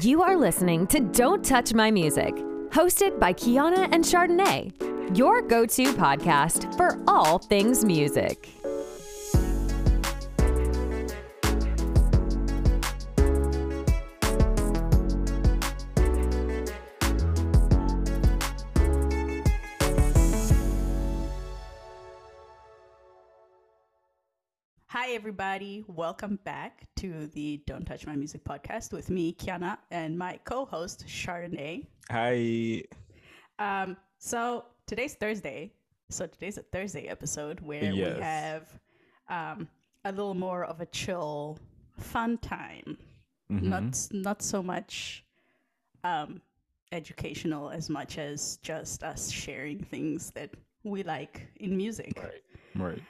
You are listening to Don't Touch My Music, hosted by Kiana and Chardonnay, your go to podcast for all things music. Everybody. Welcome back to the Don't Touch My Music podcast with me, Kiana, and my co host, Chardonnay. Hi. Um, so today's Thursday. So today's a Thursday episode where Yes. we have um, a little more of a chill, fun time. Mm-hmm. Not not so much um, educational as much as just us sharing things that we like in music. Right. Right.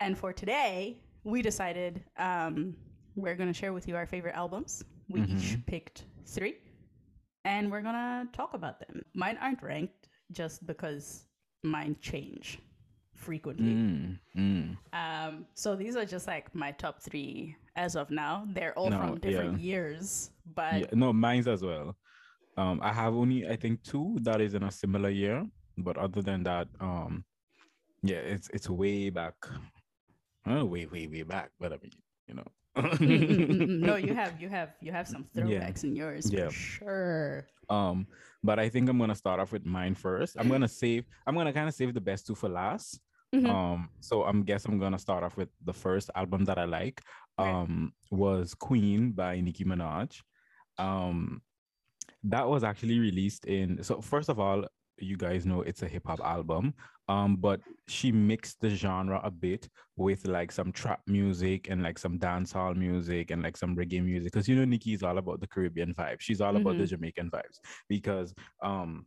And for today, we decided um, we're going to share with you our favorite albums. We each picked three, and we're going to talk about them. Mine aren't ranked just because mine change frequently. Mm, mm. Um, so these are just like my top three as of now. They're all No, from different yeah. years, but Yeah, no, mine's as well. Um, I have only I think two that is in a similar year, but other than that, um, yeah, it's it's way back. Oh, way way way back. But I mean, you know. No, you have you have you have some Yeah. throwbacks in yours Yeah. for sure. Um, but I think I'm gonna start off with mine first. I'm gonna save. I'm gonna kind of save the best two for last. Mhm. Um, so I'm guess I'm gonna start off with the first album that I like. Right. Um, was Queen by Nicki Minaj. Um, that was actually released in. So first of all, you guys know it's a hip hop album. Um, but she mixed the genre a bit with like some trap music and like some dancehall music and like some reggae music. Because you know Nicki is all about the Caribbean vibe. She's all about the Jamaican vibes. Because um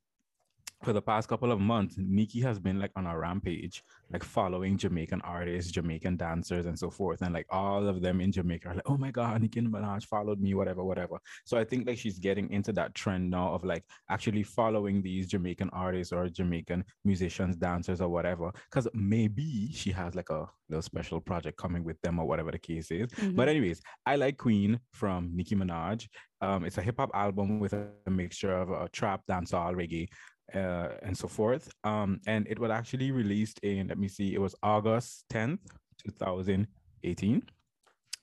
for the past couple of months, Nicki has been like on a rampage, like following Jamaican artists, Jamaican dancers, and so forth. And like all of them in Jamaica are like, oh my God, Nicki Minaj followed me, whatever, whatever. So I think like she's getting into that trend now of like actually following these Jamaican artists or Jamaican musicians, dancers, or whatever. Because maybe she has like a little special project coming with them or whatever the case is. But anyways, I like Queen from Nicki Minaj. Um, it's a hip hop album with a, a mixture of uh, trap, dancehall, reggae, uh, and so forth. Um, and it was actually released in, let me see, it was August 10th, 2018.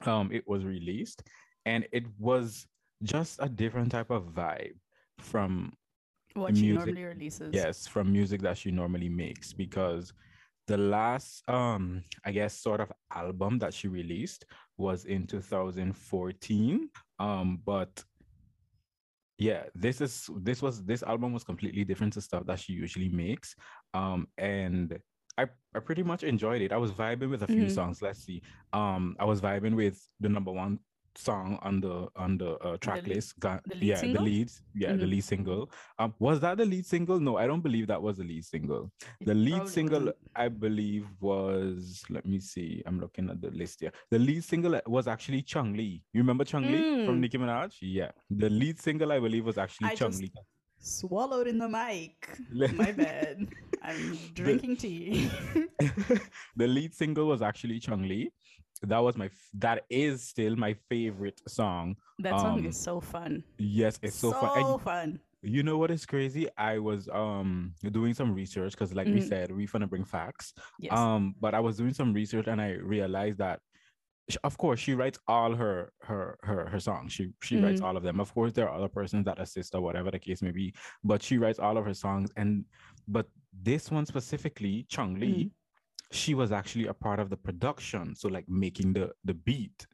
Um, it was released and it was just a different type of vibe from What she music- normally releases. yes from music that she normally makes because the last um i guess sort of album that she released was in 2014 um but yeah this is this was this album was completely different to stuff that she usually makes um and I, I pretty much enjoyed it. I was vibing with a few Mhm. songs. Let's see. Um, I was vibing with the number one song on the on the uh, track lead- list. The yeah, single? the lead. Yeah, the Mhm. lead single. Um, was that the lead single? No, I don't believe that was the lead single. The lead single, wasn't. I believe, was let me see. I'm looking at the list here. The lead single was actually Chun-Li. You remember Chun-Li from Mm. Nicki Minaj? Yeah. The lead single, I believe, was actually I Chung just- Lee. Swallowed in the mic. My bad. I'm drinking tea. the lead single was actually Chun-Li. That was my. f- That is still my favorite song. that song Um, is so fun. Yes, it's so, fun. And So fun. you know what is crazy? I was um doing some research because, like we Mhm. said, we gonna bring facts. Yes. Um, but I was doing some research and I realized that, sh- of course, she writes all her her her her songs. She she writes Mhm. all of them. Of course, there are other persons that assist or whatever the case may be, but she writes all of her songs. And but this one specifically, Chun-Li, she was actually a part of the production, so like making the the beat.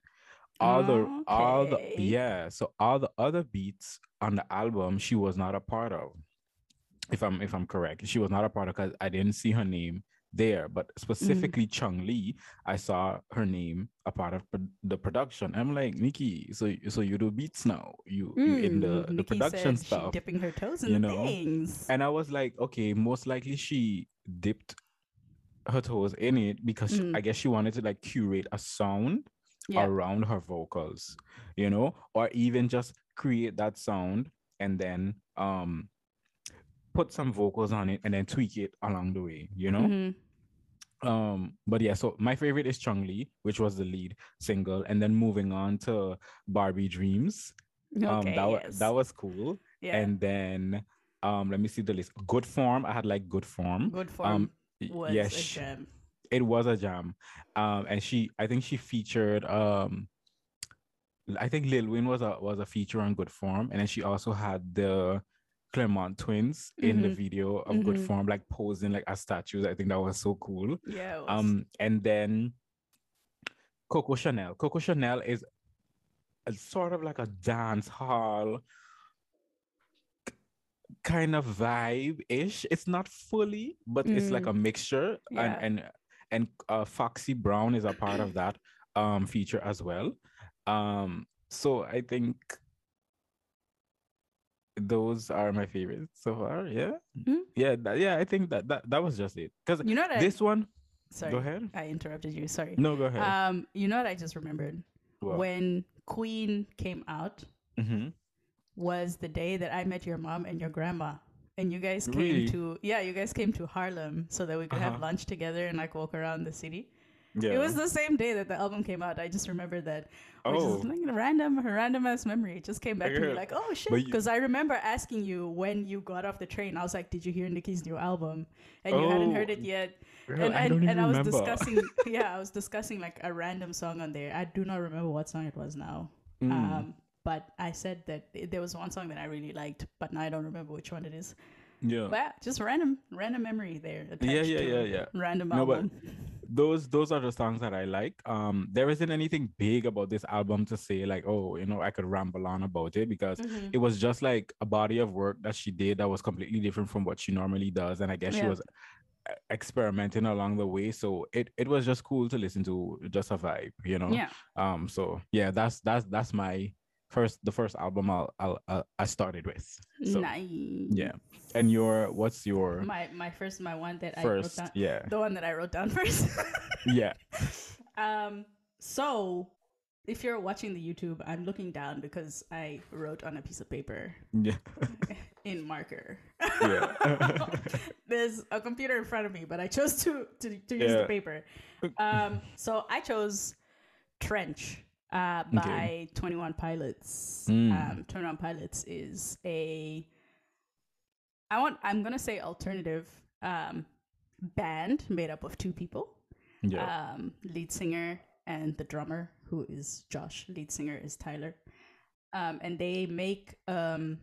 All the all the yeah, so all the other beats on the album, she was not a part of if I'm if I'm correct. She was not a part of because I didn't see her name there, but specifically Chun-Li, I saw her name a part of the production. I'm like Nicki, so so you do beats now, you you in the Mm, the production stuff, dipping her toes in you know? things. and I was like, okay, most likely she dipped her toes in it because she- Mm. I guess she wanted to like curate a sound Yeah. around her vocals, you know, or even just create that sound and then um put some vocals on it and then tweak it along the way, you know. Mhm. Um, but yeah, so my favorite is Chun-Li, which was the lead single, and then moving on to Barbie Dreams. Um, Okay, that wa- yes. that was cool. yeah. And then um, let me see the list. Good form. I had like good form. Good form Um, was yeah, a gem. it was a jam. Um, and she, I think she featured. Um, I think Lil Wayne was a was a feature on Good Form, and then she also had the Clermont twins in the Mhm. video of Good Mhm. Form, like posing like as statues. I think that was so cool. Yeah. Um, and then Coco Chanel. Coco Chanel is a sort of like a dance hall kind of vibe ish. It's not fully, but it's like Mm. a mixture. Yeah. And and and uh, Foxy Brown is a part of that um feature as well. Um, so I think those are my favorites so far. Yeah, Mm. yeah, that, yeah. I think that that that was just it. Because you know what? I, this one, sorry, go ahead. I interrupted you. Sorry. No, go ahead. Um, you know what I just remembered? What? When Queen came out Mhm. Was the day that I met your mom and your grandma. And you guys came Really? to yeah, you guys came to Harlem so that we could have Uh-huh. lunch together and like walk around the city. Yeah. It was the same day that the album came out. I just remember that. Which Oh. is like a random, random ass memory. It just came back to me like, oh shit. Because I remember asking you when you got off the train. I was like, did you hear Nicki's new album? And you hadn't heard Oh, it yet. Girl, and I don't and I was discussing, yeah, I was discussing like a random song on there. I do not remember what song it was now. Mm. Um, but I said that there was one song that I really liked, but now I don't remember which one it is. yeah. But just random, random memory there. Yeah, yeah, yeah, yeah. Random No, but those those are the songs that I like. Um, there isn't anything big about this album to say like, oh, you know, I could ramble on about it because Mhm. it was just like a body of work that she did that was completely different from what she normally does, and I guess she was uh, experimenting along the way. So it it was just cool to listen to, just a vibe, you know. Yeah. Um. So yeah, that's that's that's my first the first album I'll, I'll, I'll I started with. So nice. yeah. And your what's your My my first my one that I wrote first? down Yeah. the one that I wrote down first. Yeah. um so if you're watching the YouTube, I'm looking down because I wrote on a piece of paper Yeah. in marker. Yeah. There's a computer in front of me, but I chose to to, to use the paper. Um so I chose Trench uh, by Okay. 21 Pilots. Mm. Um, 21 Pilots is a I want I'm gonna say alternative um, band made up of two people, yeah. um, lead singer and the drummer who is Josh. Lead singer is Tyler, um, and they make um,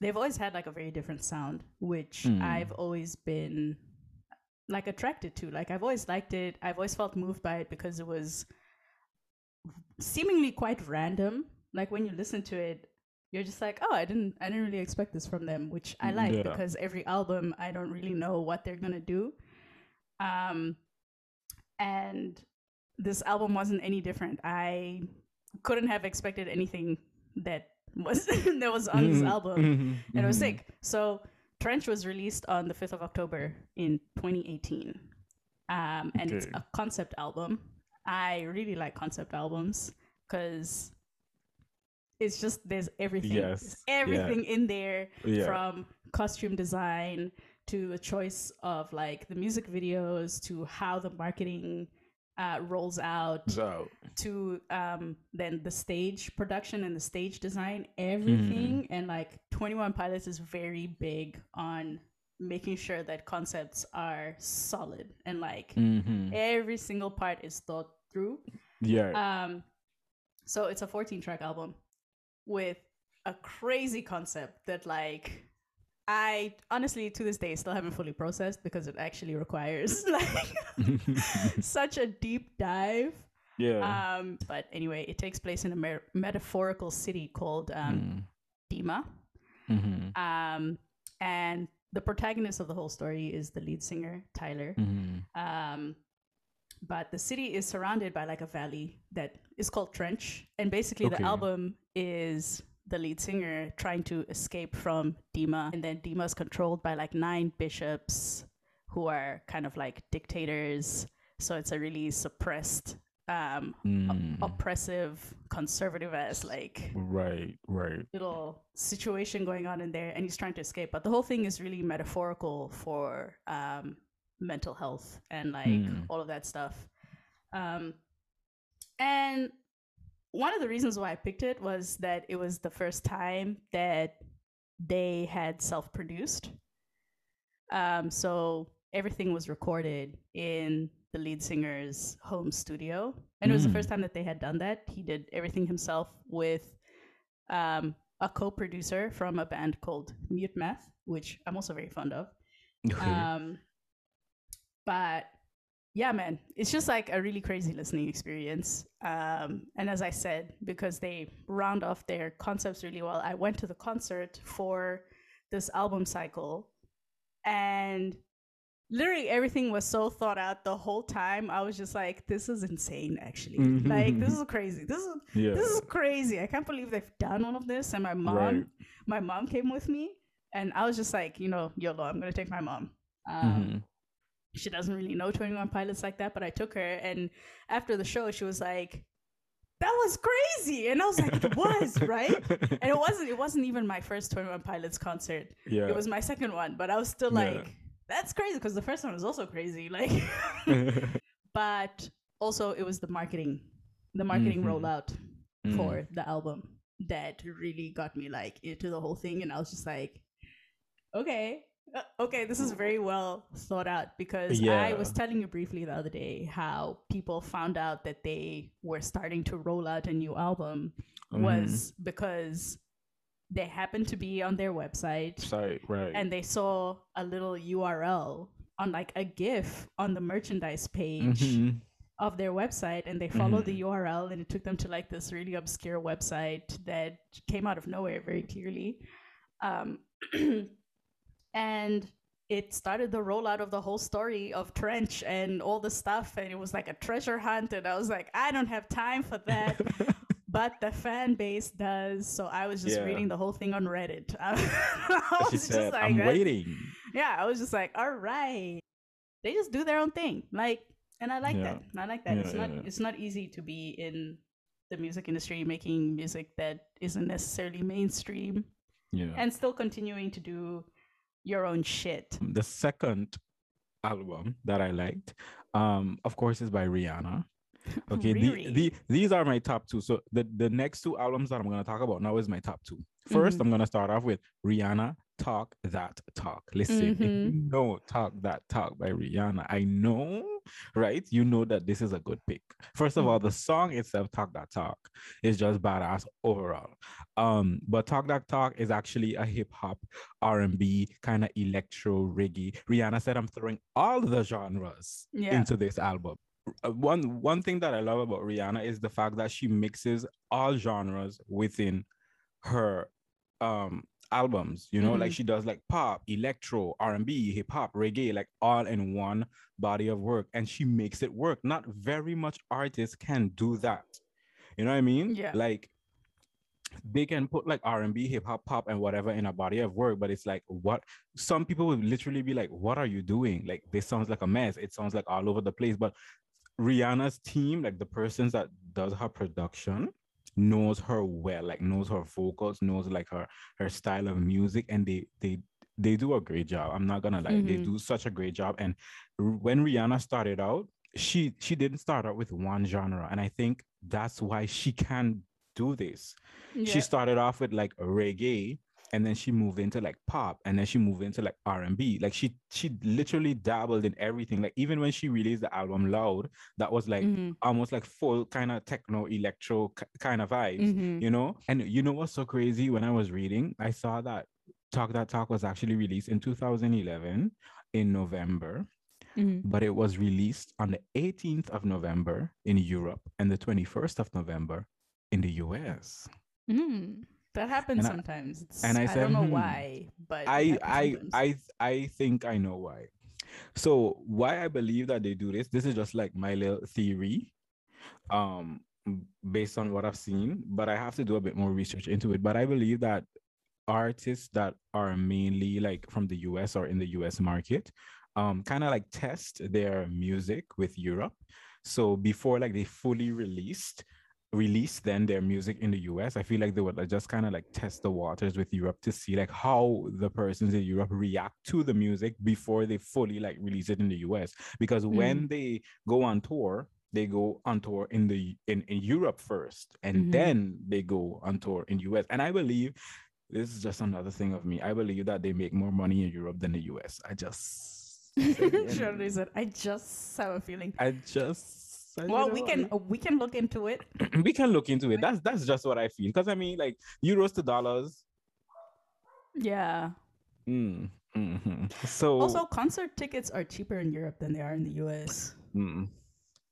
they've always had like a very different sound, which Hmm. I've always been like attracted to. Like I've always liked it. I've always felt moved by it because it was seemingly quite random. Like when you listen to it, you're just like, oh, I didn't, I didn't really expect this from them, which I like Yeah. because every album I don't really know what they're gonna do. Um, and this album wasn't any different. I couldn't have expected anything that was that was on this Mhm, album mhm, and it was mhm. sick. So Trench was released on the 5th of October in 2018. Um, and it's a concept album. I really like concept albums because it's just there's everything. Yes, There's yeah. everything in there Yeah. from costume design to the choice of like the music videos to how the marketing uh, rolls out So to um then the stage production and the stage design everything and like 21 pilots is very big on making sure that concepts are solid and like mhm. every single part is thought through yeah. um so it's a 14 track album with a crazy concept that like I honestly to this day still haven't fully processed because it actually requires like such a deep dive yeah. um, but anyway, it takes place in a mer- metaphorical city called um, Dema. Mhm, Um, and the protagonist of the whole story is the lead singer, Tyler. mhm. Um, but the city is surrounded by like a valley that is called Trench. And basically, Okay. the album is the lead singer trying to escape from Dema. And then Dema is controlled by like nine bishops who are kind of like dictators. So it's a really suppressed, um, Mm. oppressive, conservative ass like Right, right. little situation going on in there and he's trying to escape but the whole thing is really metaphorical for um mental health and like Mm. all of that stuff um and one of the reasons why I picked it was that it was the first time that they had self-produced. Um, so everything was recorded in the lead singer's home studio, and it was the Mm. first time that they had done that. He did everything himself with um, a co-producer from a band called Mutemath, which I'm also very fond of. Um, but yeah, man, it's just like a really crazy listening experience. Um, and as I said, because they round off their concepts really well, I went to the concert for this album cycle, and literally everything was so thought out the whole time. I was just like, this is insane, actually. Like, this is crazy. This is yeah. this is crazy. I can't believe they've done all of this. And my mom, Right. my mom came with me, and I was just like, you know, YOLO, I'm gonna take my mom. Um, Mhm. She doesn't really know Twenty One Pilots like that, but I took her, and after the show, she was like, "That was crazy," and I was like, "It was right." And it wasn't. It wasn't even my first Twenty One Pilots concert. yeah. It was my second one, but I was still Yeah. like, "That's crazy," because the first one was also crazy. Like, but also it was the marketing, the marketing Mhm. rollout Mm. for the album that really got me like into the whole thing and i was just like okay okay this is very well thought out because i was telling you briefly the other day how people found out that they were starting to roll out a new album Mhm. was because they happened to be on their website Sorry, right. and they saw a little url on like a gif on the merchandise page Mhm. of their website and they followed the URL and it took them to like this really obscure website that came out of nowhere very clearly. Um, and it started the rollout of the whole story of Trench and all the stuff. And it was like a treasure hunt. And I was like, I don't have time for that. but the fan base does. So I was just Yeah. reading the whole thing on Reddit. I was she just said, like, "I'm waiting." yeah, I was just like, all right. They just do their own thing. Like and I like Yeah. that. I like that. Yeah, it's not it's not easy to be in the music industry making music that isn't necessarily mainstream Yeah. and still continuing to do your own shit. the second album that I liked, um, of course, is by Rihanna. Okay, the, the these are my top two. So the the next two albums that I'm gonna talk about now is my top two. 1st Mhm. I'm gonna start off with Rihanna. Talk that talk. Listen, if you know Talk That Talk by Rihanna, I know, right? You know that this is a good pick. First of all, the song itself, Talk That Talk, is just badass overall. Um, but Talk That Talk is actually a hip hop R&B kind of electro reggae. Rihanna said, "I'm throwing all the genres Yeah. into this album." Uh, One one thing that I love about Rihanna is the fact that she mixes all genres within her um albums. You know, like Mhm. she does like pop, electro, R&B, hip hop, reggae, like all in one body of work, and she makes it work. Not very much artists can do that. You know what I mean? Yeah. Like they can put like R&B, hip hop, pop, and whatever in a body of work, but it's like what some people would literally be like, "What are you doing? Like this sounds like a mess. It sounds like all over the place." But Rihanna's team, like the persons that does her production, knows her well, like knows her vocals, knows like her her style of music, and they they they do a great job. I'm not gonna lie, they Mhm. do such a great job. And r- when Rihanna started out, she she didn't start out with one genre, and I think that's why she can do this. Yeah. She started off with like reggae, and then she moved into like pop, and then she moved into like R and B. Like she she literally dabbled in everything. Like even when she released the album Loud, that was like Mhm. almost like full kind of techno electro k- kind of vibes Mhm. you know and you know what's so crazy when i was reading i saw that talk that talk was actually released in 2011 in november Mhm. but it was released on the 18th of november in europe and the 21st of november in the us Mhm. That happens And sometimes. It's, and I I, don't know hmm, why, but I I sometimes. I I think I know why. So why I believe that they do this, this is just like my little theory, um, based on what I've seen, but I have to do a bit more research into it. But I believe that artists that are mainly like from the US or in the US market, um, kind of like test their music with Europe. So before like they fully released, release then their music in the US, I feel like they would like, just kind of like test the waters with Europe to see like how the persons in Europe react to the music before they fully like release it in the US. Because when they go on tour, they go on tour in the in, in Europe first, and Mhm. then they go on tour in US. And I believe this is just another thing of me. I believe that they make more money in Europe than the US. I just Shirley said, I just have a feeling. I just I- you Well, we know, can uh, we can look into it. we can look into it. That's that's just what I feel. Because I mean, like euros to dollars. Yeah. Mm, mhm. So Also, concert tickets are cheaper in Europe than they are in the US. Mm.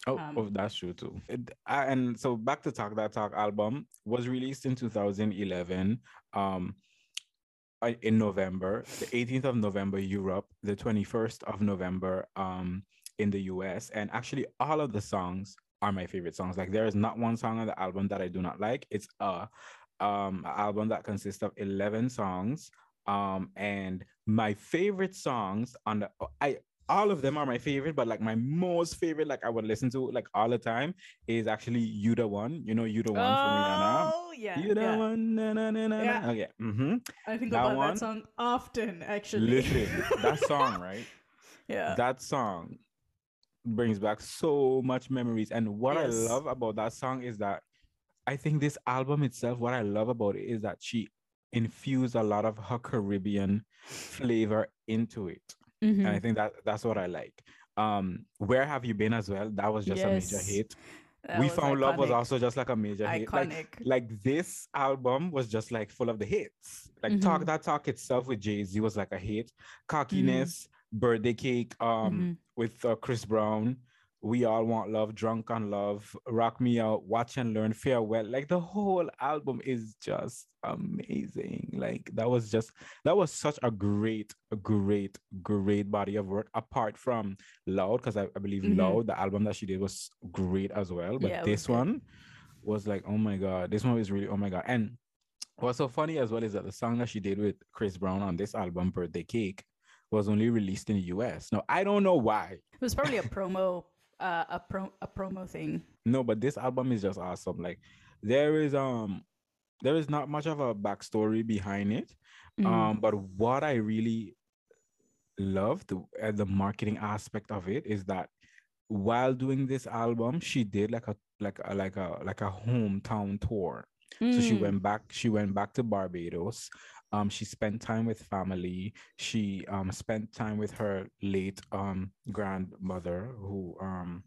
Oh, Um, oh, that's true too. It, I- and so back to Talk That Talk album was released in 2011. Um, in November, the 18th of November, Europe, the 21st of November, um, in the US. And actually, all of the songs are my favorite songs. Like, there is not one song on the album that I do not like. It's a um album that consists of 11 songs. Um, and my favorite songs on the I all of them are my favorite, but like my most favorite, like I would listen to like all the time, is actually You the One. You know, You the One from Rihanna. Oh yeah. You the yeah. one, na, na, na, na, Yeah. Okay. Mm-hmm. I think That about one? that song often, actually. Listen, that song, right? yeah. That song brings back so much memories. And what Yes. I love about that song is that I think this album itself, what I love about it is that she infused a lot of her Caribbean flavor into it. Mhm. And I think that that's what I like. Um, Where Have You Been as well? That was just a major hit. That we Found Love was also just like a major hit. Like, like this album was just like full of the hits. Like Talk Mhm. That Talk itself with Jay Z was like a hit. Cockiness, Birthday Cake, um, Mhm. with uh, Chris Brown. We all want love, drunk on love, rock me out, watch and learn, farewell. Like the whole album is just amazing. Like that was just that was such a great, great, great body of work. Apart from Loud, because I, I believe Mhm. Loud, the album that she did was great as well. But Yeah, was this one was like, oh my god, this one was really oh my god. And what's so funny as well is that the song that she did with Chris Brown on this album, Birthday Cake, was only released in the US. Now I don't know why. It was probably a promo, uh, a pro, a promo thing. No, but this album is just awesome. Like there is um there is not much of a backstory behind it. Mhm. Um, but what I really loved at the marketing aspect of it is that while doing this album, she did like a like a like a like a hometown tour. So she Mm. went back, she went back to Barbados. Um, she spent time with family. She um spent time with her late um grandmother who um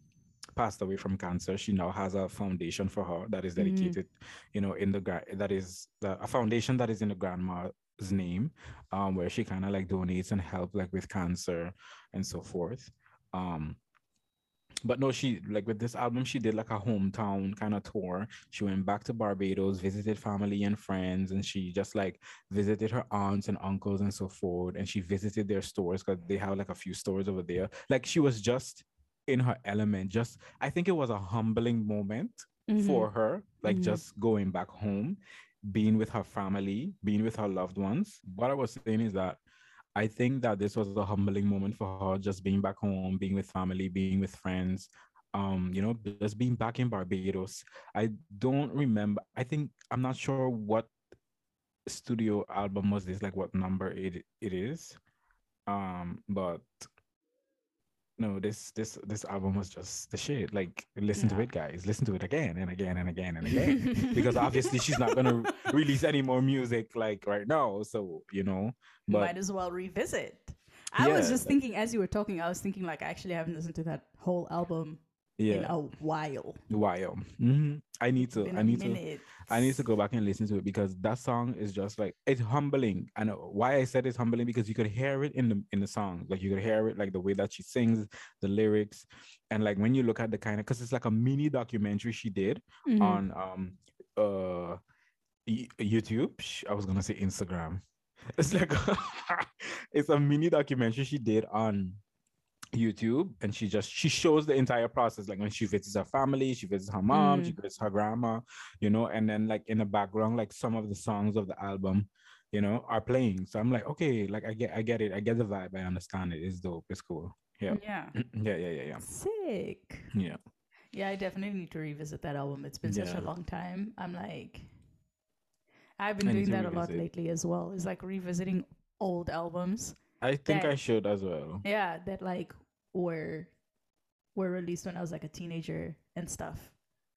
passed away from cancer. She now has a foundation for her that is Mhm. dedicated, you know, in the gra- that is the, a foundation that is in the grandma's name, um, where she kind of like donates and help like with cancer and so forth. Um, but no, she like with this album, she did like a hometown kind of tour. She went back to Barbados, visited family and friends, and she just like visited her aunts and uncles and so forth. And she visited their stores because they have like a few stores over there. Like she was just in her element. Just I think it was a humbling moment Mhm. for her, like Mhm. just going back home, being with her family, being with her loved ones. What I was saying is that I think that this was a humbling moment for her, just being back home, being with family, being with friends, um, you know, just being back in Barbados. I don't remember. I think I'm not sure what studio album was this, like what number it it is. Um, but no, this this this album was just the shit. Like, listen to it, guys. Listen to it again and again and again and again because obviously she's not gonna release any more music like right now. So you know, but might as well revisit. I was just like- thinking as you were talking, I was thinking like I actually haven't listened to that whole album in yeah, a while. wow. hmm I need to. I a need to. I need to go back and listen to it because that song is just like it's humbling. And why I said it's humbling because you could hear it in the in the song, like you could hear it like the way that she sings, the lyrics, and like when you look at the kind of because it's like a mini documentary she did Mhm. on um uh YouTube. I was gonna say Instagram. It's like it's a mini documentary she did on YouTube, and she just she shows the entire process, like when she visits her family, she visits her mom, she mm. visits her grandma, you know, and then like in the background, like some of the songs of the album, you know, are playing. So I'm like, okay, like I get, I get it, I get the vibe, I understand it. It's dope, it's cool. Yeah, Yeah. yeah, yeah, yeah, yeah, Sick. yeah. Yeah, I definitely need to revisit that album. It's been such a long time. I'm like, I've been I doing that a lot lately as well. It's like revisiting old albums. I think I should as well. Yeah, that like were were released when I was like a teenager and stuff.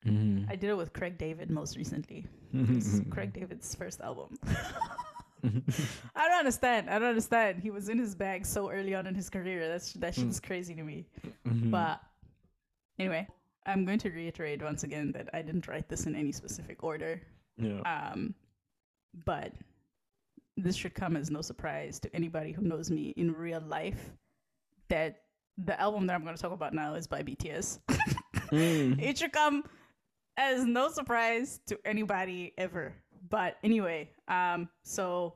Mhm. I did it with Craig David most recently. Craig David's first album. I don't understand. I don't understand. He was in his bag so early on in his career. That's that shit's crazy to me. Mhm. But anyway, I'm going to reiterate once again that I didn't write this in any specific order. yeah. Um, but this should come as no surprise to anybody who knows me in real life that the album that I'm going to talk about now is by BTS. Mm. it should come as no surprise to anybody ever. But anyway, um, so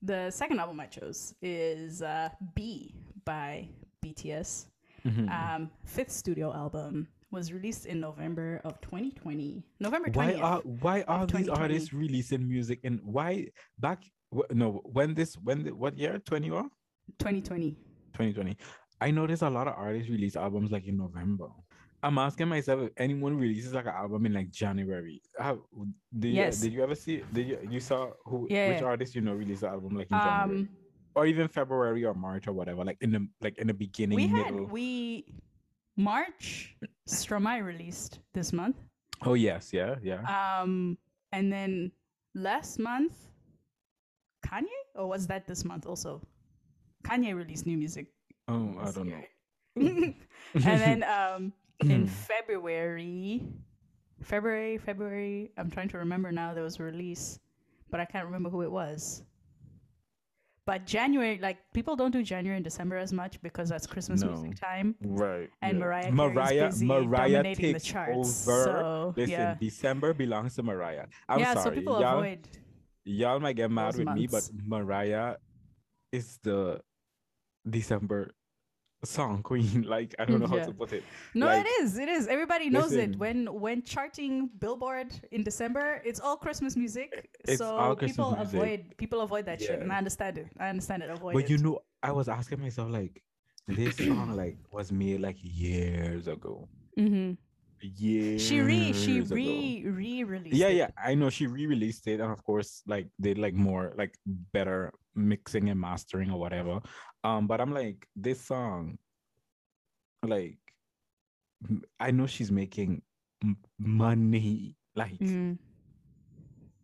the second album I chose is uh, BE by BTS. Mhm. Um, fifth studio album was released in November of 2020. November 20th. why are why are these artists releasing music and why back no when this when the, what year 21 2020. 2020 i noticed a lot of artists release albums like in november i'm asking myself if anyone releases like an album in like january How, did, Yes. you, did you ever see did you you saw who Yeah, which yeah. artist you know release an album like in january Um, or even february or march or whatever like in the like in the beginning we had we March Stromae released this month. oh yes yeah yeah Um, and then last month, Kanye, or was that this month also? Kanye released new music. oh i don't year. know and then um, in February, February, February, I'm trying to remember now. There was a release, but I can't remember who it was. But January, like people don't do January and December as much because that's Christmas No. music time, right and yeah. Mariah Carey's mariah busy mariah dominating the charts. over So Listen, yeah, December belongs to Mariah. I'm yeah. sorry. So people y'all, avoid. y'all might get mad those with me, but. Mariah is the December song queen. Like I don't know how to put it. No, like, it is. It is. Everybody knows listen. it. When when charting Billboard in December, it's all Christmas music. So Christmas people music. avoid people avoid that shit, and I understand it. I understand it. Avoid But it. you know, I was asking myself like, this song like was made like years ago. hmm Years. She re she ago. re re released. yeah it. yeah i know she re-released it and of course like did like more like better mixing and mastering or whatever um but i'm like this song like I know she's making m- money like Mhm.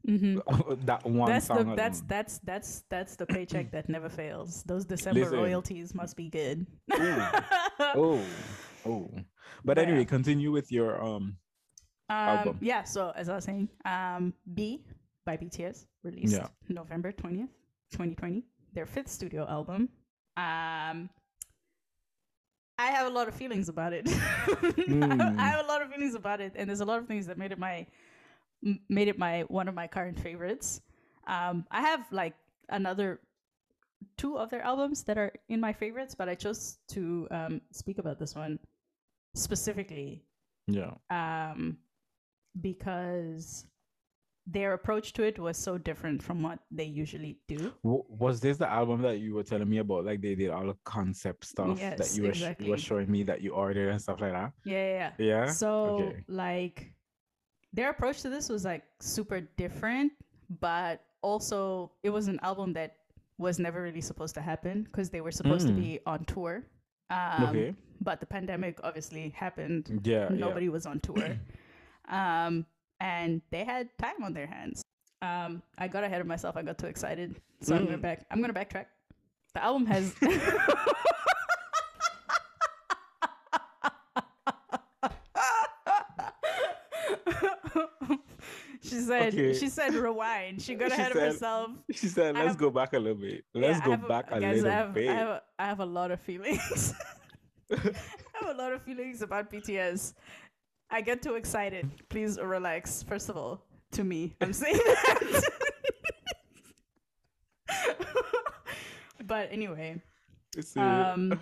Mhm. that one That's song the that's that's that's that's the paycheck that never fails. Those December Listen. royalties must be good. oh oh but But anyway continue with your um Um, album. yeah, so as I was saying, um, BE by BTS released Yeah. November 20th, 2020, their fifth studio album. Um, I have a lot of feelings about it. Mm. I have a lot of feelings about it, and there's a lot of things that made it my made it my one of my current favorites. Um, I have like another two of their albums that are in my favorites, but I chose to um, speak about this one specifically yeah um, because their approach to it was so different from what they usually do. Was this the album that you were telling me about like they did all the concept stuff that you were, sh- you were showing me that you ordered and stuff like that Yeah, yeah. yeah. yeah So okay like their approach to this was like super different, but also it was an album that was never really supposed to happen because they were supposed to Mm. be on tour. Um, okay But the pandemic obviously happened. yeah nobody was on tour um and they had time on their hands. Um i got ahead of myself. I got too excited. So i'm gonna Mm. back i'm gonna backtrack. The album has she said Okay. she said rewind. She got She ahead said- of herself. she said let's have- go back a little bit. Let's Yeah, go have back a guys, little I have, bit. I have, I have a lot of feelings. I have a lot of feelings about BTS. I get too excited. Please relax. First of all, to me, I'm saying that. but anyway, um,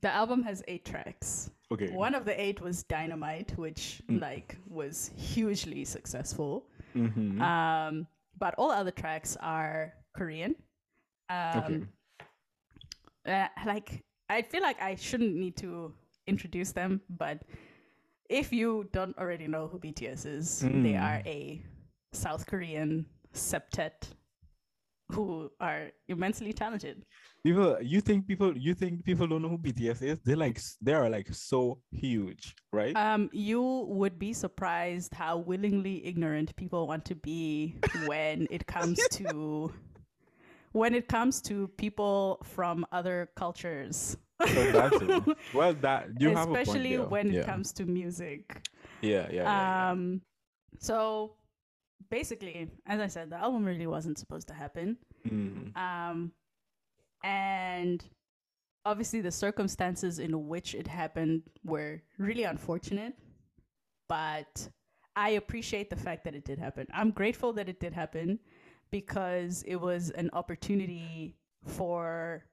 the album has eight tracks. okay One of the eight was Dynamite, which Mm. like was hugely successful. Mhm. Um, but all other tracks are Korean. Um, uh, like I feel like I shouldn't need to introduce them, but if you don't already know who BTS is, they Mm. are a South Korean septet who are immensely talented. People, you think people, you think people don't know who BTS is? They're like, they are like so huge, right? Um, you would be surprised how willingly ignorant people want to be when it comes to when it comes to people from other cultures. So that's it. well, that you have a point Especially there. when it comes to music. yeah, yeah, yeah, yeah. Um, so basically, as I said, the album really wasn't supposed to happen. Mm. Um, and obviously, the circumstances in which it happened were really unfortunate, but I appreciate the fact that it did happen. I'm grateful that it did happen because it was an opportunity for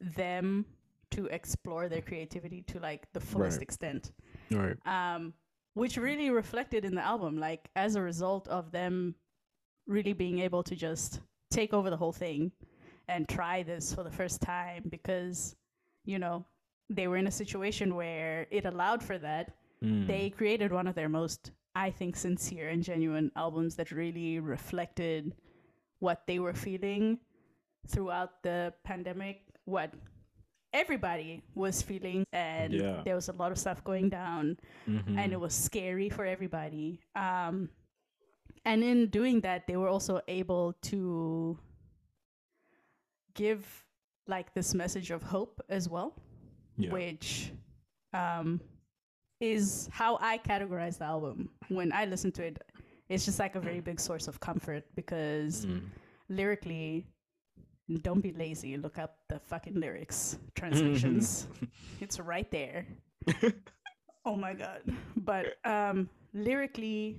them to explore their creativity to like the fullest Right. extent Right. um, which really reflected in the album. Like as a result of them really being able to just take over the whole thing and try this for the first time because you know they were in a situation where it allowed for that. Mm. They created one of their most, I think, sincere and genuine albums that really reflected what they were feeling throughout the pandemic. What everybody was feeling, and Yeah. there was a lot of stuff going down Mhm. and it was scary for everybody. Um, and in doing that, they were also able to give like this message of hope as well, yeah. which um, is how I categorize the album. When I listen to it, it's just like a very big source of comfort because Mm. lyrically, don't be lazy. Look up the fucking lyrics translations. it's right there. oh my god. But um lyrically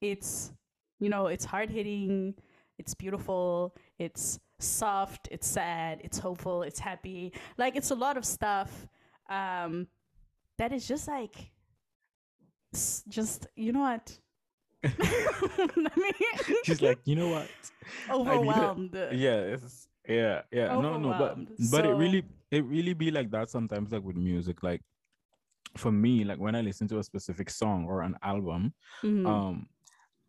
it's you know, it's hard hitting, it's beautiful, it's soft, it's sad, it's hopeful, it's happy. Like it's a lot of stuff um that is just like just you know what? Let me She's like, you know what? overwhelmed. Yeah, it's yeah, yeah. No, no, but but it really it really be like that sometimes, like with music. Like for me, like when I listen to a specific song or an album, Mhm. um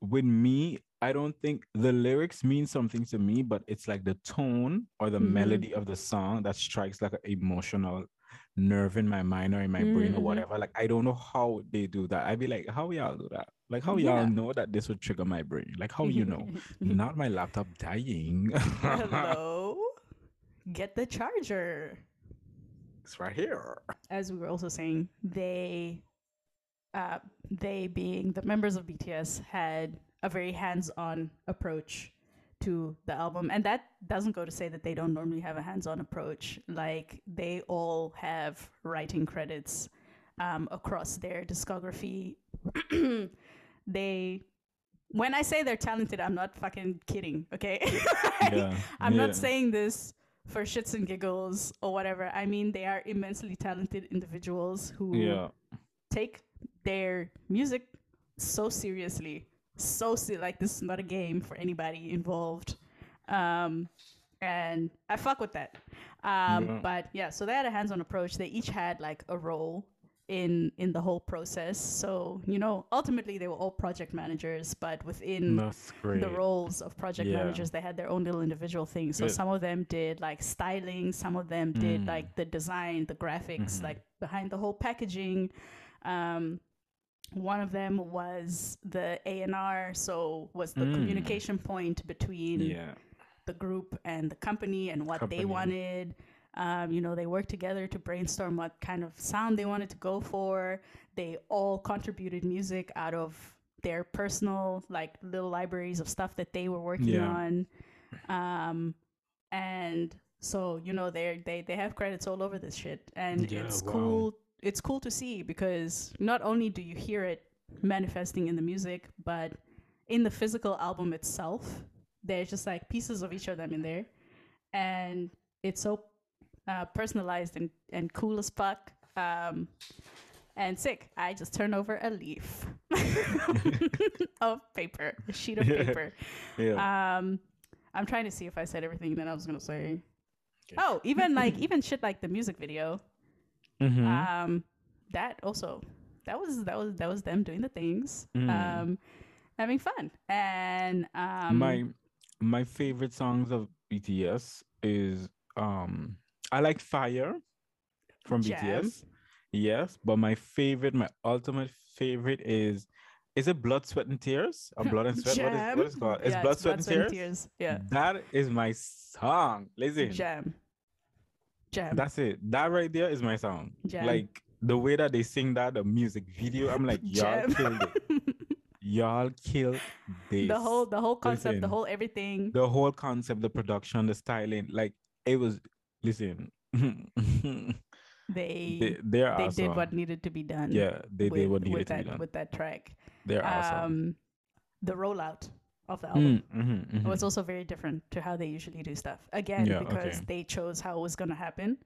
with me i don't think the lyrics mean something to me but it's like the tone or the Mhm. melody of the song that strikes like an emotional nerve in my mind or in my brain or Mhm. whatever like i don't know how they do that i'd be like how y'all do that like how y'all know that this would trigger my brain like how you know not my laptop dying Hello. Get the charger. it's right here As we were also saying, they, uh, they being the members of BTS, had a very hands-on approach to the album, and that doesn't go to say that they don't normally have a hands-on approach. Like they all have writing credits um, across their discography. they. When I say they're talented, I'm not fucking kidding, okay? yeah I'm yeah. not saying this for shits and giggles or whatever. I mean, they are immensely talented individuals who yeah take their music so seriously. So se- like this is not a game for anybody involved. Um, and I fuck with that. Um, Yeah. But yeah, so they had a hands-on approach. They each had like a role in in the whole process. So you know, ultimately they were all project managers, but within the roles of project Yeah. managers they had their own little individual things so Yeah. some of them did like styling some of them did Mm. like the design the graphics Mhm. like behind the whole packaging um one of them was the A&R so was the Mm. communication point between yeah the group and the company and what they wanted. Um, you know, they worked together to brainstorm what kind of sound they wanted to go for. They all contributed music out of their personal, like, little libraries of stuff that they were working Yeah. on. Um, and so, you know, they they they have credits all over this shit, and Yeah, it's wow. cool. It's cool to see because not only do you hear it manifesting in the music, but in the physical album itself, there's just like pieces of each of them in there, and it's so uh, personalized and, and cool as fuck. Um, and sick. I just turn over a leaf of paper, a sheet of paper. yeah Um, I'm trying to see if I said everything that I was gonna say. Okay. Oh, even like even shit like the music video. Mhm. Um, that also that was that was that was them doing the things. Mm. Um, having fun and um my my favorite songs of BTS is um I like Fire from Jam. BTS. Yes, but my favorite, my ultimate favorite is is it Blood, Sweat and Tears? Or Blood and Sweat? What is, what is it called? It's Yeah, Blood, Sweat, and Tears. Yeah. That is my song. Listen, Jam. Jam. that's it. That right there is my song. Jam. Like the way that they sing that, the music video, I'm like, y'all killed it. Y'all killed this. the whole the whole concept, the whole everything. the whole concept, the production, the styling, like it was. Listen, they they they awesome. did what needed to be done. yeah, they with, did what needed with to that be done. with that track. They're awesome. Um, the rollout of the album Mm, mhm, mhm. was also very different to how they usually do stuff. Again, Yeah, because okay. they chose how it was going to happen.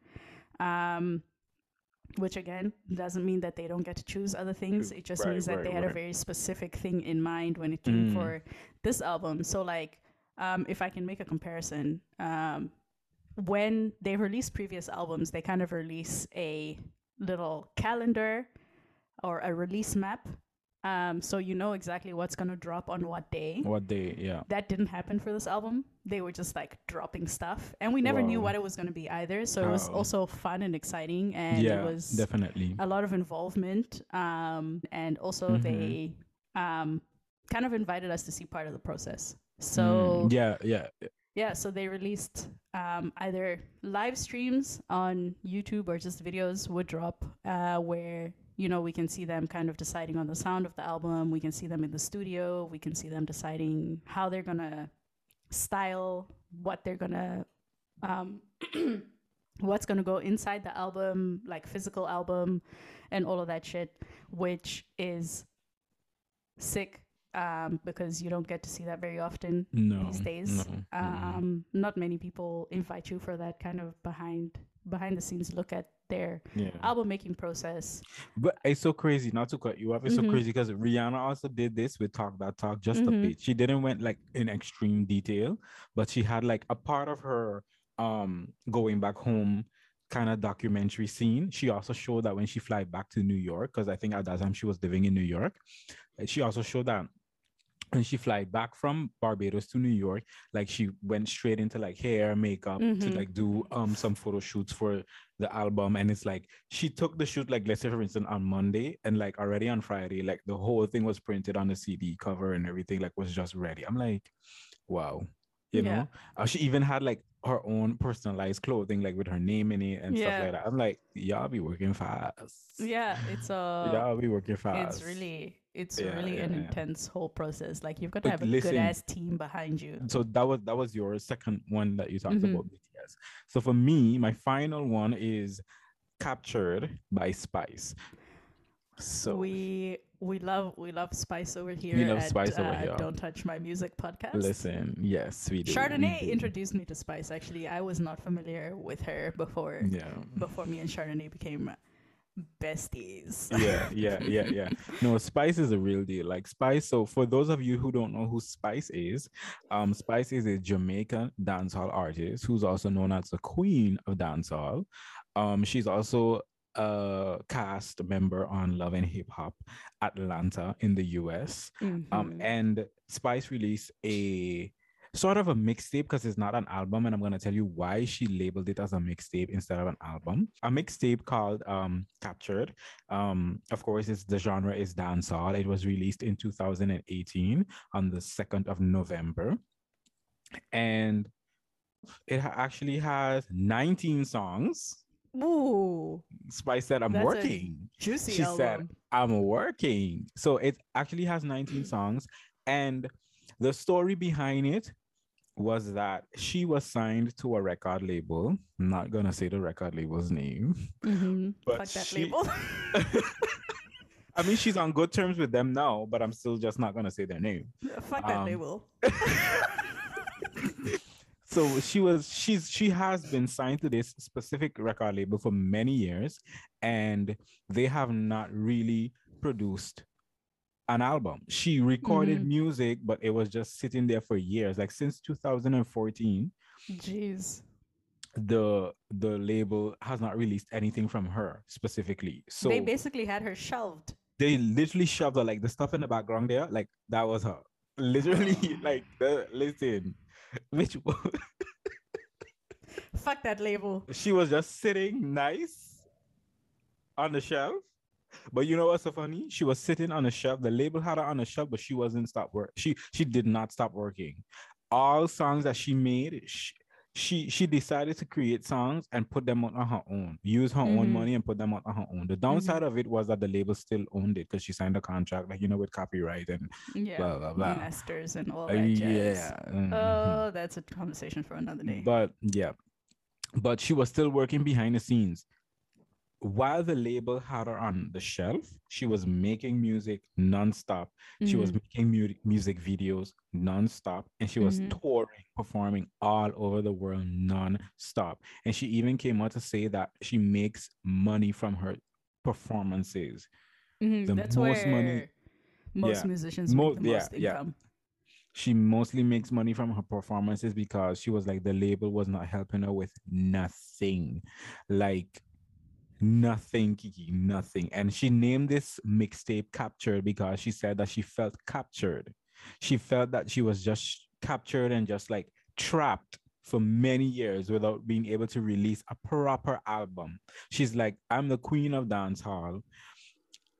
Um, which again doesn't mean that they don't get to choose other things. It just Right, means that right, they had a very specific thing in mind when it came Mm. for this album. So like, um, if I can make a comparison, um, when they release previous albums, they kind of release a little calendar or a release map. Um, so you know exactly what's going to drop on what day what they, yeah. that didn't happen for this album. They were just like dropping stuff, and we never knew what it was going to be either. So it was Oh. also fun and exciting, and yeah, it was definitely. a lot of involvement. Um, and also Mhm. they um, kind of invited us to see part of the process. Mm, So yeah, yeah. Yeah, so they released um, either live streams on YouTube or just videos would drop uh, where you know we can see them kind of deciding on the sound of the album. We can see them in the studio. We can see them deciding how they're gonna style what they're gonna um, what's gonna go inside the album, like physical album, and all of that shit, which is sick um, because you don't get to see that very often No, these days. no. Um, not many people invite you for that kind of behind behind the scenes look at their yeah. album making process. But it's so crazy, not to cut you off. It's Mhm. so crazy because Rihanna also did this with Talk That Talk just Mhm. a bit. She didn't went like in extreme detail, but she had like a part of her um going back home kind of documentary scene. She also showed that when she fly back to New York, because I think at that time she was living in New York. She also showed that when she fly back from Barbados to New York, like she went straight into like hair, makeup to Mhm. like do um some photo shoots for the album. And it's like she took the shoot, like let's say for instance on Monday, and like already on Friday, like the whole thing was printed on the CD cover and everything, like was just ready. I'm like, wow. You Yeah. know, uh, she even had like her own personalized clothing, like with her name in it and Yeah. stuff like that. I'm like, y'all be working fast. Yeah, it's a y'all be working fast. it's really it's Yeah, really yeah, an yeah. intense whole process. Like you've got to But have a listen- good ass team behind you. so that was that was your second one that you talked Mhm. about BTS. So for me, my final one is captured by Spice. So we we love we love Spice over here. love at, Spice over uh, here. Don't touch my music podcast. listen, yes, we do. we Chardonnay do. introduced me to Spice. Actually, I was not familiar with her before. Yeah. Before me and Chardonnay became besties. yeah, yeah, yeah, yeah. No, Spice is a real deal. Like Spice. So for those of you who don't know who Spice is, um, Spice is a Jamaican dancehall artist who's also known as the Queen of Dancehall. Um, she's also a cast member on Love and Hip Hop Atlanta in the US. Um, Mhm. and Spice released a sort of a mixtape because it's not an album, and I'm gonna tell you why she labeled it as a mixtape instead of an album. A mixtape called um, "Captured." Um, of course, it's the genre is dancehall. It was released in 2018 on the second of November, and it actually has 19 songs. Ooh, Spice said, "I'm That's working." juicy she said i'm working so it actually has 19 songs and the story behind it was that she was signed to a record label I'm not gonna say the record label's name hmm But Fuck that she- label. i mean she's on good terms with them now but i'm still just not gonna say their name Fuck that Um, label. so she was she's she has been signed to this specific record label for many years and they have not really produced an album she recorded Mhm. music but it was just sitting there for years like since 2014 Jeez. the the label has not released anything from her specifically so they basically had her shelved. they literally shoved her like the stuff in the background there like that was her literally like the listen which Fuck that label. she was just sitting nice on the shelf. But you know what's so funny? She was sitting on a shelf. The label had her on a shelf, but she wasn't stop work. She she did not stop working. All songs that she made, she, she she decided to create songs and put them on, on her own, use her own Mhm. money and put them on, on her own. The downside of it was that the label still owned it because she signed a contract, like you know, with copyright and Yeah. blah blah blah. Masters and all that jazz. yeah. mhm. Oh, that's a conversation for another day. But yeah, but she was still working behind the scenes. While the label had her on the shelf, she was making music nonstop. She was Mhm. making mu- music videos nonstop, and she was Mhm. touring, performing all over the world nonstop. And she even came out to say that she makes money from her performances. Mhm, the That's most where money- most yeah, musicians mo- make the yeah, most yeah. income. she mostly makes money from her performances because she was like the label was not helping her with nothing like nothing kiki nothing. And she named this mixtape captured because she said that she felt captured. She felt that she was just captured and just like trapped for many years without being able to release a proper album. She's like i'm the queen of dance hall.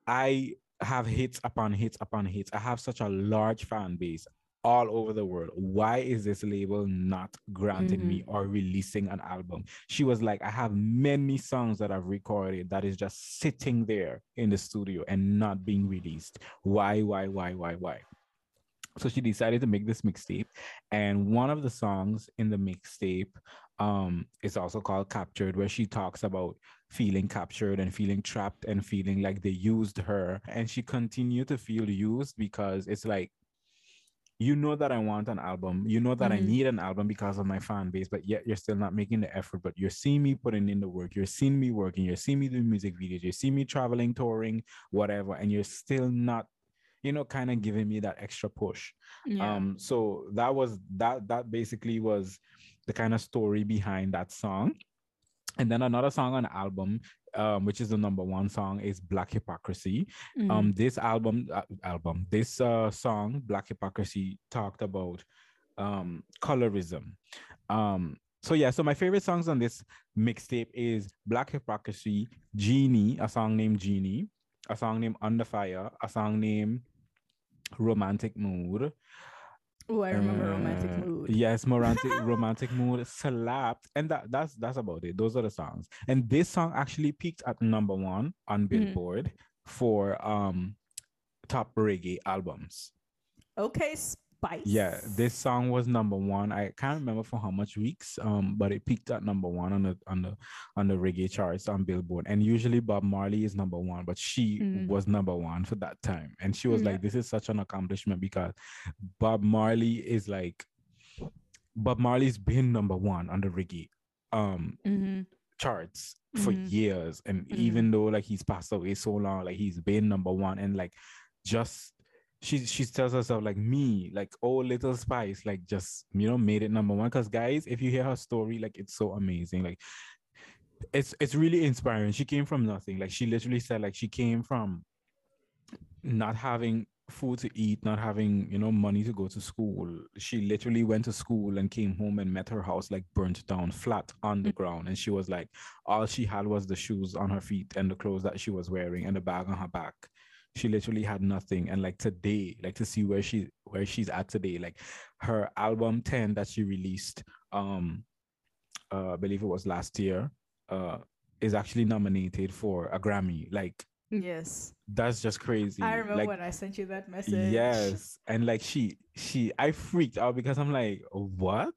I have hits upon hits upon hits. I have such a large fan base all over the world. Why is this label not granting me or releasing an album? She was like, I have many songs that I've recorded that is just sitting there in the studio and not being released. Why, why, why, why, why? So she decided to make this mixtape. And one of the songs in the mixtape um, is also called Captured, where she talks about feeling captured and feeling trapped and feeling like they used her. And she continued to feel used because it's like, you know that I want an album. You know that I Mhm. need an album because of my fan base, but yet you're still not making the effort. But you're seeing me putting in the work. You're seeing me working. You're seeing me doing music videos. You're seeing me traveling, touring, whatever, and you're still not, you know, kind of giving me that extra push. Yeah. Um, so that was that. That basically was the kind of story behind that song. And then another song on the album, um, which is the number one song, is Black Hypocrisy Mhm. um this album uh, album this uh song black hypocrisy talked about um colorism um so yeah so my favorite songs on this mixtape is black hypocrisy genie a song named genie a song named under fire a song named romantic mood oh, I remember romantic uh, mood. Yes, romantic romantic mood slapped, and that that's that's about it. Those are the songs. And this song actually peaked at number one on Billboard for um top reggae albums. Okay, Spice. Yeah, this song was number one. I can't remember for how much weeks, um, but it peaked at number one on the on the on the reggae charts on Billboard. And usually Bob Marley is number one, but she Mm. was number one for that time. And she was Yeah. like, "This is such an accomplishment because Bob Marley is like Bob Marley's been number one on the reggae um hmm charts for Mhm. years and Mhm. even though like he's passed away so long like he's been number one and like just she she tells herself like me like oh little spice like just you know made it number one. Because guys if you hear her story like it's so amazing like it's it's really inspiring. She came from nothing. Like she literally said like she came from not having food to eat not having you know money to go to school. She literally went to school and came home and met her house like burnt down flat on the mm. ground. And she was like all she had was the shoes on her feet and the clothes that she was wearing and the bag on her back she literally had nothing and like today like to see where she where she's at today like her album 10 that she released um uh, i believe it was last year uh is actually nominated for a grammy like Yes. that's just crazy I remember like when I sent you that message. yes and like she she i freaked out because i'm like what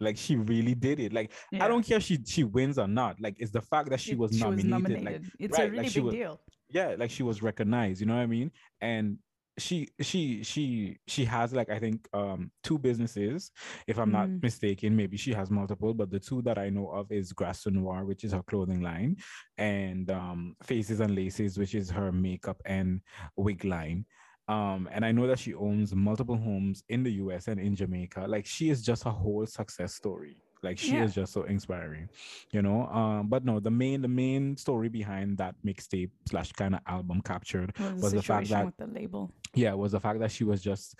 like she really did it like Yeah. i don't care if she she wins or not like it's the fact that she It- was nominated, like it's right, a like really she big was- deal. Yeah like she was recognized you know what i mean? And she she she she has like i think um two businesses if i'm not Mm. mistaken. Maybe she has multiple but the two that i know of is Graci Noir which is her clothing line and um faces and laces which is her makeup and wig line. Um and i know that she owns multiple homes in the us and in jamaica. Like she is just a whole success story like she Yeah. is just so inspiring you know um but no the main the main story behind that mixtape slash kind of album captured Was, was the the fact that- with the label. yeah was the fact that she was just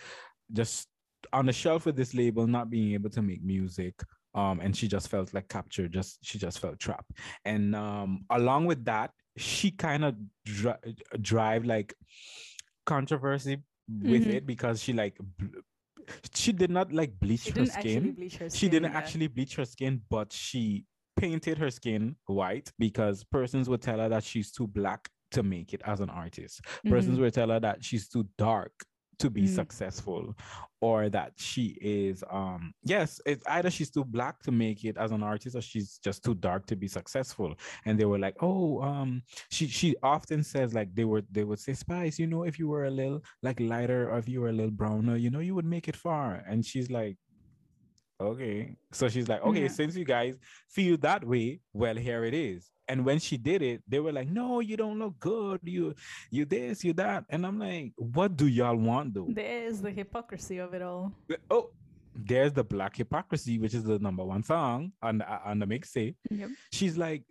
just on the shelf with this label, not being able to make music. Um, and she just felt like captured, just she just felt trapped. And um, along with that, she kind of dri- drive like controversy with Mhm. it because she like she did not like bleach She her skin. bleach her skin. She didn't yeah. actually bleach her skin, but she painted her skin white because persons would tell her that she's too black to make it as an artist. Persons Mhm. would tell her that she's too dark to be Mhm. successful or that she is um yes it's either she's too black to make it as an artist or she's just too dark to be successful and they were like oh um she she often says like they were they would say spice you know if you were a little like lighter or if you were a little browner you know you would make it far and she's like okay so she's like okay Yeah. since you guys feel that way well here it is and when she did it they were like no you don't look good you you this you that and i'm like what do y'all want though There's the hypocrisy of it all. oh there's the black hypocrisy which is the number one song on the on the mixtape Yep. she's like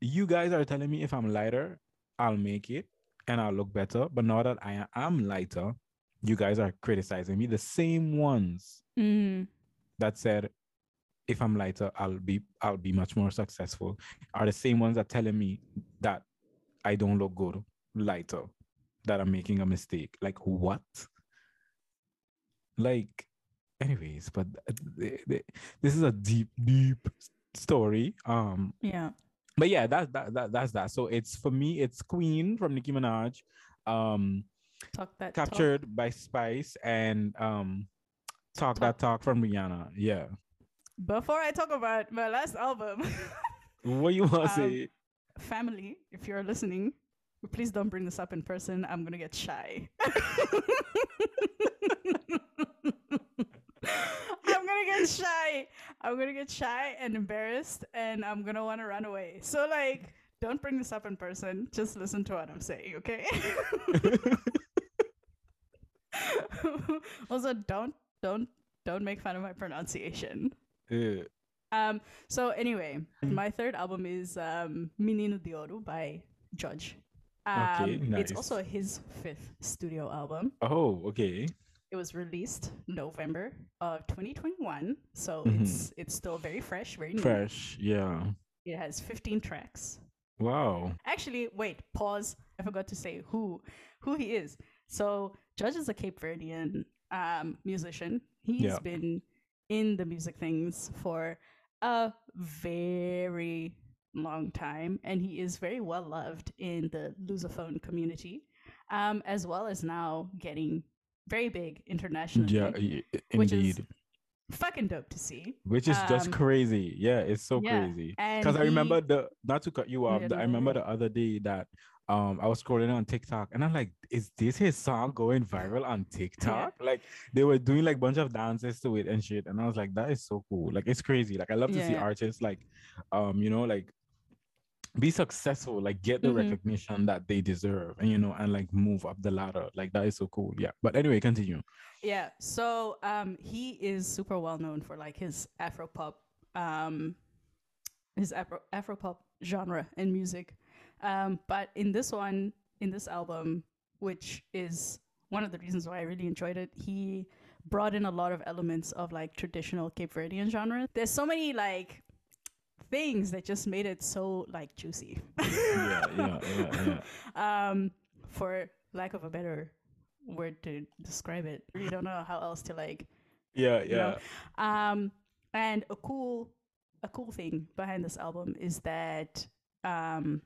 you guys are telling me if i'm lighter i'll make it and i'll look better but now that i am lighter you guys are criticizing me the same ones Mm. that said if i'm lighter i'll be i'll be much more successful are the same ones that telling me that i don't look good lighter that i'm making a mistake like what like anyways but th- th- this is a deep deep story um Yeah. but yeah that's that, that that's that so it's for me it's queen from nicki minaj um Talk that talk. captured by spice and um talk, Talk. that talk from rihanna yeah Before I talk about my last album, what you want to Um, say family, if you're listening, please don't bring this up in person. I'm gonna get shy. I'm gonna get shy. I'm gonna get shy and embarrassed, and I'm gonna want to run away. So like, don't bring this up in person. Just listen to what I'm saying, okay? also, don't don't don't make fun of my pronunciation. Um, so anyway, Mm. my third album is um, Mininu Di Oru by Djodje. Um, Okay, It's also his fifth studio album. oh okay It was released November of 2021, so Mhm. it's it's still very fresh, very new. fresh yeah It has 15 tracks. wow Actually, wait, pause. I forgot to say who who he is. So Djodje is a Cape Verdean um, musician. He's Yeah. been in the music things for a very long time, and he is very well loved in the Lusophone community, um, as well as now getting very big internationally. yeah y- which is indeed fucking dope to see. which is just um, crazy yeah it's so yeah, crazy because i remember he- the not to cut you off Yeah, i remember the other day that um i was scrolling on tiktok and i'm like is this his song going viral on tiktok? Like they were doing like bunch of dances to it and shit and i was like that is so cool. Like it's crazy. Like i love to see artists like um you know like be successful like get the Mhm. recognition that they deserve and you know and like move up the ladder. Like that is so cool. Yeah. But anyway continue. Yeah. So um he is super well known for like his Afro pop um his Afro Afro pop genre and music. Um but in this one in this album which is one of the reasons why I really enjoyed it, he brought in a lot of elements of like traditional Cape Verdean genre. There's so many like things that just made it so like juicy. yeah yeah yeah yeah um for lack of a better word to describe it we don't know how else to like yeah you yeah know? um and a cool a cool thing behind this album is that um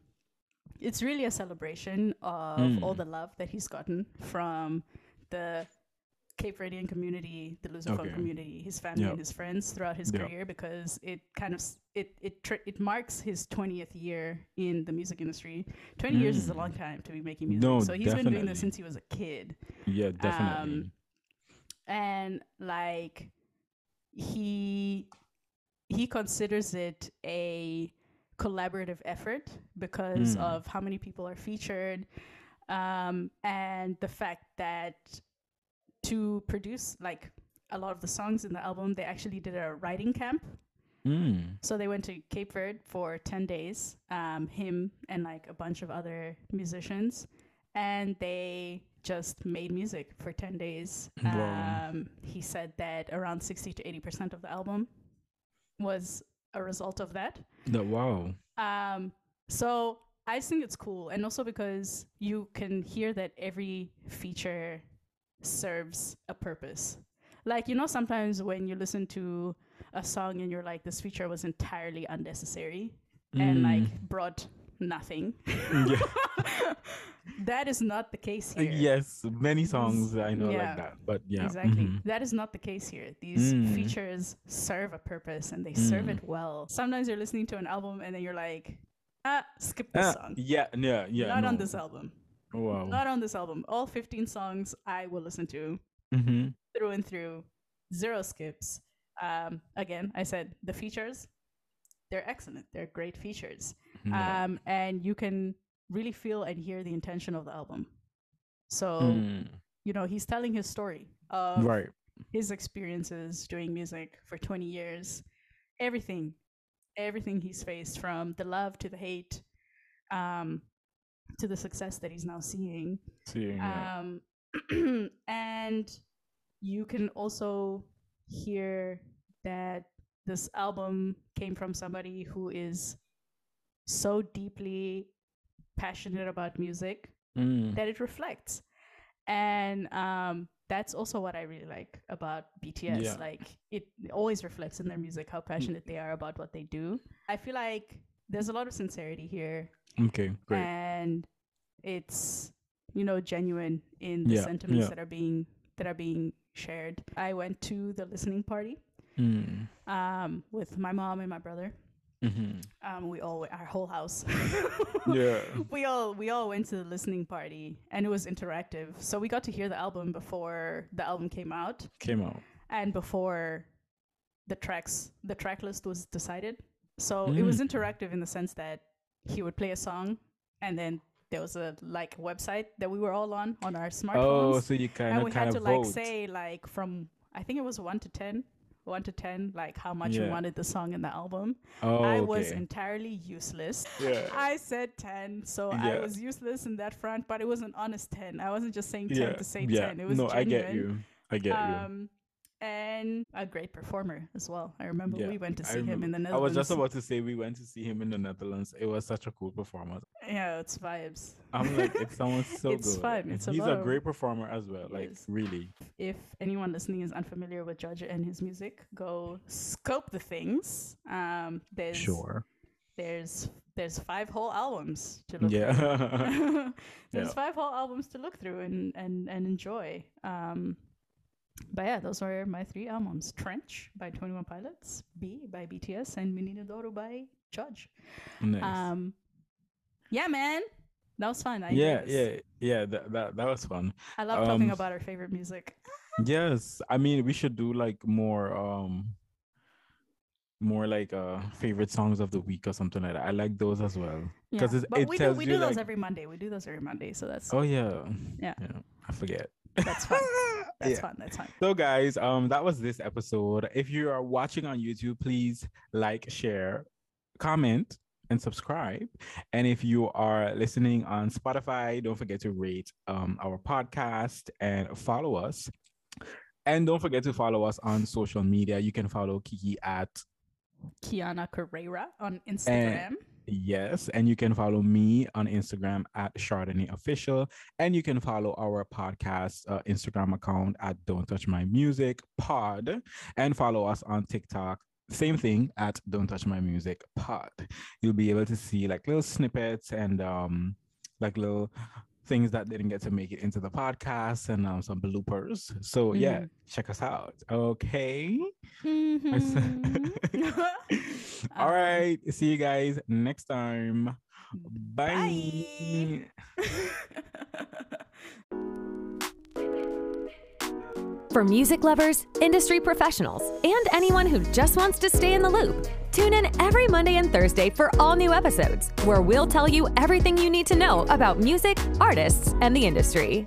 it's really a celebration of all Mm. the love that he's gotten from the Cape Verdean community, the Lusophone Okay. community, his family Yep. and his friends throughout his Yep. career because it kind of it it tr- it marks his 20th year in the music industry. 20 years is a Mm. long time to be making music. No, so he's been doing this since he was a kid yeah definitely um, and like he he considers it a collaborative effort because Mm. of how many people are featured um, and the fact that to produce like a lot of the songs in the album they actually did a writing camp Mm. so they went to Cape Verde for 10 days, um, him and like a bunch of other musicians. And they just made music for 10 days. Um, he said that around 60 to 80% of the album was a result of that. No, wow. Um, so I think it's cool. And also because you can hear that every feature serves a purpose. Like, you know, sometimes when you listen to a song and you're like, this feature was entirely unnecessary and like brought nothing. Mm. Yeah. that is not the case here. Yes, many songs I know Yeah. like that, but yeah. Exactly. mhm. That is not the case here. These Mm. features serve a purpose and they serve it well. Sometimes you're listening to an album and then you're like, ah, skip this Ah, song. yeah, yeah, yeah. not on this album. Wow. Not on this album. All 15 songs I will listen to mm-hmm. through and through. Zero skips. Um, again, I said the features, they're excellent. They're great features. Yeah. Um, and you can really feel and hear the intention of the album. So, Mm, you know, he's telling his story of right. his experiences doing music for 20 years, everything, everything he's faced from the love to the hate, um, to the success that he's now seeing. Seeing, yeah. Um, and you can also hear that this album came from somebody who is so deeply passionate about music Mm, that it reflects. And um that's also what i really like about bts Yeah. like it always reflects in their music how passionate they are about what they do. I feel like there's a lot of sincerity here. Okay, great. and it's you know genuine in the Yeah, sentiments yeah. that are being that are being shared. I went to the listening party. Mm, um with my mom and my brother mhm. um we all our whole house Yeah. we all we all went to the listening party and it was interactive so we got to hear the album before the album came out Came out. and before the tracks the track list was decided so it was Mm. interactive in the sense that he would play a song and then there was a like website that we were all on on our smartphones Oh, so you kind and of we kind had to of like say like from i think it was 1 to 10 1 to 10 like how much Yeah. wanted the song in the album oh, i was entirely useless Yeah. I said 10, so I was useless in that front, but it was an honest 10. I wasn't just saying 10 yeah. to say yeah. 10. It was no, I get genuine. you. I get you. Um, And a great performer as well. I remember Yeah, we went to see him in the remember. I was just about to say we went to see him in the Netherlands. It was such a cool performance. yeah, it's vibes. I'm like, it sounds so It's good. fun. It's a He's a great performer as well. Like is. really. If anyone listening is unfamiliar with Djodje and his music, go scope the things. Um, there's Sure. there's there's five whole albums to look Yeah. through. there's Yeah. five whole albums to look through and and and enjoy. Um, but yeah, those were my three albums: Trench by Twenty One Pilots, BE by BTS, and Mininu Di Oru by Djodje. nice. Um, yeah, man, that was fun. I yeah, yeah, yeah. That, that that was fun. I love talking Um, about our favorite music. Yes, I mean we should do like more um more like uh favorite songs of the week or something like that. I like those as well. Yeah, 'cause it's- but it we do tells we you, do those like- every Monday. We do those every Monday, so that's Oh yeah. Yeah. Yeah. I forget. that's fun. That's Yeah. fun. That's fun. So guys, um that was this episode. If you are watching on YouTube, please like, share, comment and subscribe. And if you are listening on Spotify, don't forget to rate um our podcast and follow us. And don't forget to follow us on social media. You can follow Kiki at Kiana Carrera on Instagram. Yes, and you can follow me on Instagram at Chardonnay Official, and you can follow our podcast uh, Instagram account at Don't Touch My Music Pod, and follow us on TikTok. Same thing at Don't Touch My Music Pod. You'll be able to see like little snippets and um like little things that didn't get to make it into the podcast and um, some bloopers. So yeah, check us out. Okay. Mhm. All Um, right. See you guys next time. Bye. Bye. For music lovers, industry professionals, and anyone who just wants to stay in the loop, tune in every Monday and Thursday for all new episodes, where we'll tell you everything you need to know about music, artists, and the industry.